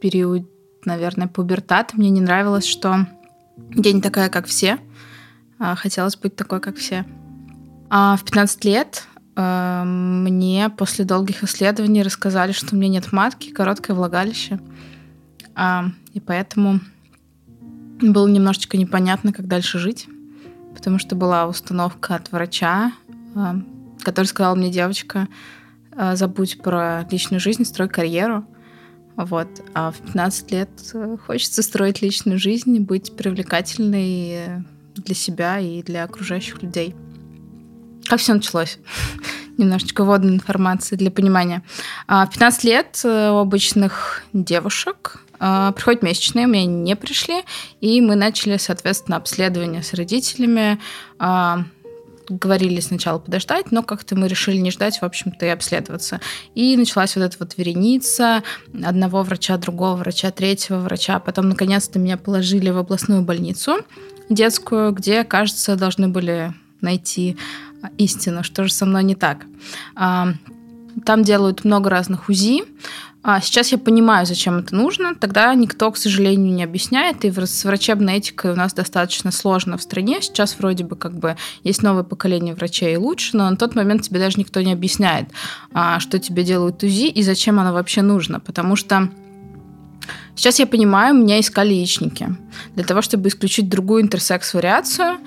период, наверное, пубертата мне не нравилось, что я не такая, как все. А хотелось быть такой, как все. А в 15 лет э, мне после долгих исследований рассказали, что у меня нет матки, короткое влагалище. А, и поэтому было немножечко непонятно, как дальше жить, потому что была установка от врача, э, который сказал мне, девочка, э, забудь про личную жизнь, строй карьеру. Вот. А в 15 лет э, хочется строить личную жизнь, быть привлекательной э, для себя и для окружающих людей. Как все началось? Немножечко вводной информации для понимания. А в 15 лет э, у обычных девушек приходят месячные, у меня не пришли, и мы начали, соответственно, обследование с родителями, говорили сначала подождать, но как-то мы решили не ждать, в общем-то, и обследоваться. И началась вот эта вот вереница одного врача, другого врача, третьего врача. Потом, наконец-то, меня положили в областную больницу детскую, где, кажется, должны были найти истину, что же со мной не так. А, там делают много разных УЗИ, а сейчас я понимаю, зачем это нужно. Тогда никто, к сожалению, не объясняет. И с врачебной этикой у нас достаточно сложно в стране. Сейчас вроде бы как бы есть новое поколение врачей и лучше, но на тот момент тебе даже никто не объясняет, а, что тебе делают УЗИ и зачем оно вообще нужно. Потому что Сейчас я понимаю, меня искали яичники для того, чтобы исключить другую интерсекс-вариацию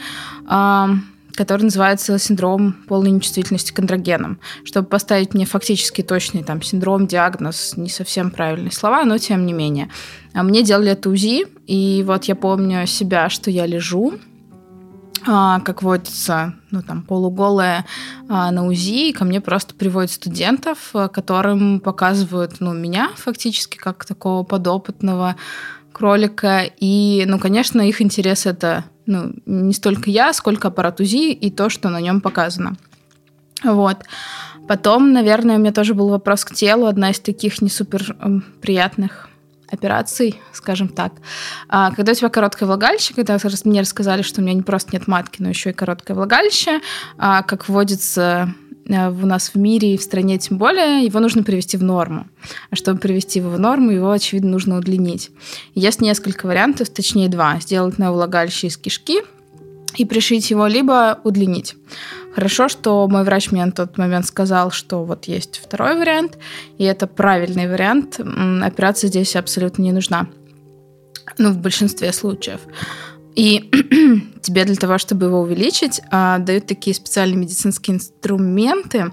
который называется синдром полной нечувствительности к андрогенам. Чтобы поставить мне фактически точный там синдром, диагноз, не совсем правильные слова, но тем не менее. А мне делали это УЗИ, и вот я помню себя, что я лежу, а, как водится, ну там полуголая а, на УЗИ, и ко мне просто приводят студентов, которым показывают, ну, меня фактически как такого подопытного кролика. И, ну, конечно, их интерес это ну, не столько я, сколько аппарат УЗИ и то, что на нем показано. Вот. Потом, наверное, у меня тоже был вопрос к телу. Одна из таких не супер эм, приятных операций, скажем так. А, когда у тебя короткое влагалище, когда мне рассказали, что у меня не просто нет матки, но еще и короткое влагалище, а, как вводится у нас в мире и в стране тем более, его нужно привести в норму. А чтобы привести его в норму, его, очевидно, нужно удлинить. Есть несколько вариантов, точнее два. Сделать новое влагалище из кишки и пришить его, либо удлинить. Хорошо, что мой врач мне на тот момент сказал, что вот есть второй вариант, и это правильный вариант. Операция здесь абсолютно не нужна. Ну, в большинстве случаев. И тебе для того, чтобы его увеличить, а, дают такие специальные медицинские инструменты,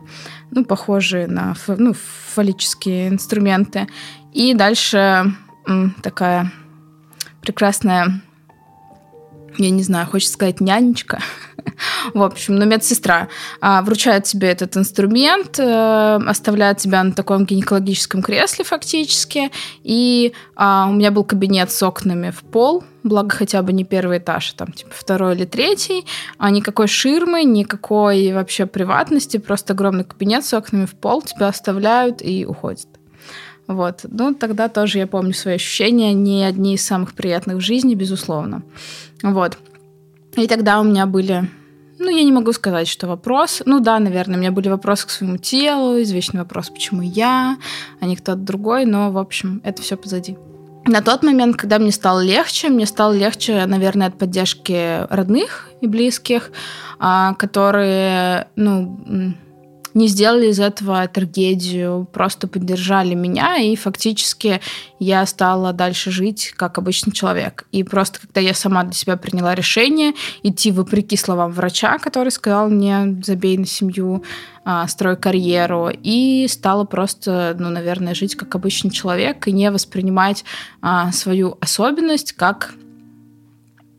ну, похожие на ну, фаллические инструменты. И дальше такая прекрасная, я не знаю, хочется сказать нянечка, в общем, ну, медсестра а, вручает тебе этот инструмент, э, оставляет тебя на таком гинекологическом кресле фактически, и а, у меня был кабинет с окнами в пол, благо хотя бы не первый этаж, а там типа второй или третий, а никакой ширмы, никакой вообще приватности, просто огромный кабинет с окнами в пол, тебя оставляют и уходят. Вот. Ну, тогда тоже я помню свои ощущения, не одни из самых приятных в жизни, безусловно. Вот. И тогда у меня были ну, я не могу сказать, что вопрос. Ну да, наверное, у меня были вопросы к своему телу, извечный вопрос, почему я, а не кто-то другой, но, в общем, это все позади. На тот момент, когда мне стало легче, мне стало легче, наверное, от поддержки родных и близких, а, которые, ну, не сделали из этого трагедию, просто поддержали меня, и фактически я стала дальше жить как обычный человек. И просто когда я сама для себя приняла решение идти вопреки словам врача, который сказал мне «забей на семью», а, строй карьеру, и стала просто, ну, наверное, жить как обычный человек и не воспринимать а, свою особенность как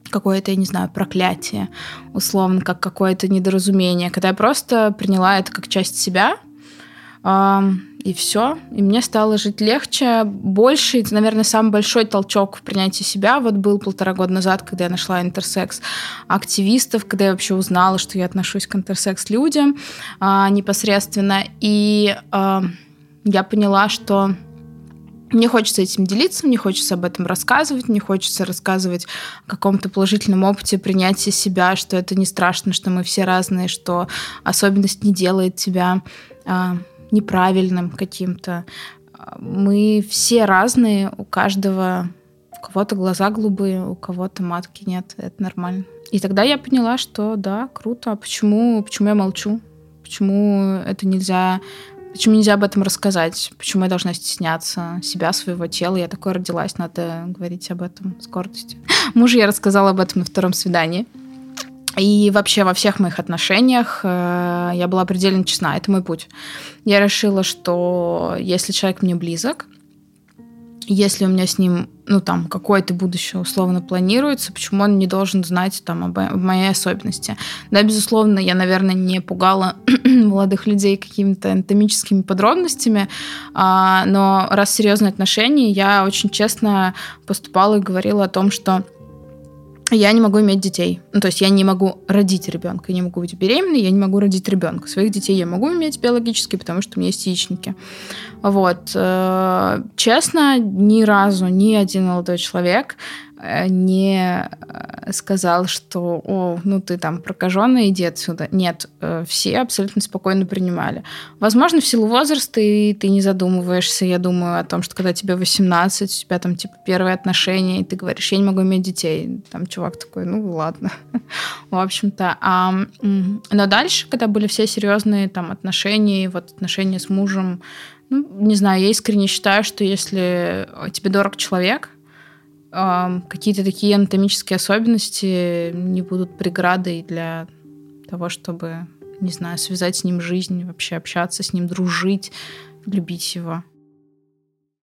какое-то, я не знаю, проклятие, условно, как какое-то недоразумение, когда я просто приняла это как часть себя, и все. И мне стало жить легче, больше. Это, наверное, самый большой толчок в принятии себя вот был полтора года назад, когда я нашла интерсекс активистов, когда я вообще узнала, что я отношусь к интерсекс людям а, непосредственно. И а, я поняла, что мне хочется этим делиться, мне хочется об этом рассказывать, мне хочется рассказывать о каком-то положительном опыте принятия себя, что это не страшно, что мы все разные, что особенность не делает тебя а, неправильным каким-то. мы все разные, у каждого, у кого-то глаза голубые, у кого-то матки нет, это нормально. И тогда я поняла, что да, круто, а почему, почему я молчу? Почему это нельзя Почему нельзя об этом рассказать? Почему я должна стесняться себя, своего тела? Я такой родилась, надо говорить об этом с гордостью. Мужу я рассказала об этом на втором свидании. И вообще во всех моих отношениях э, я была предельно честна. Это мой путь. Я решила, что если человек мне близок, если у меня с ним, ну, там, какое-то будущее условно планируется, почему он не должен знать там об, об моей особенности? Да, безусловно, я, наверное, не пугала молодых людей какими-то анатомическими подробностями, а, но раз серьезные отношения, я очень честно поступала и говорила о том, что я не могу иметь детей. Ну, то есть я не могу родить ребенка, я не могу быть беременной, я не могу родить ребенка. Своих детей я могу иметь биологически, потому что у меня есть яичники. Вот. Э, честно, ни разу ни один молодой человек не э, сказал, что, о, ну ты там прокаженный, иди отсюда. Нет, э, все абсолютно спокойно принимали. Возможно, в силу возраста и ты не задумываешься, я думаю, о том, что когда тебе 18, у тебя там типа первые отношения, и ты говоришь, я не могу иметь детей. Там чувак такой, ну ладно. В общем-то. А, но дальше, когда были все серьезные там отношения, вот отношения с мужем, ну, не знаю, я искренне считаю, что если тебе дорог человек, какие-то такие анатомические особенности не будут преградой для того, чтобы, не знаю, связать с ним жизнь, вообще общаться с ним, дружить, любить его.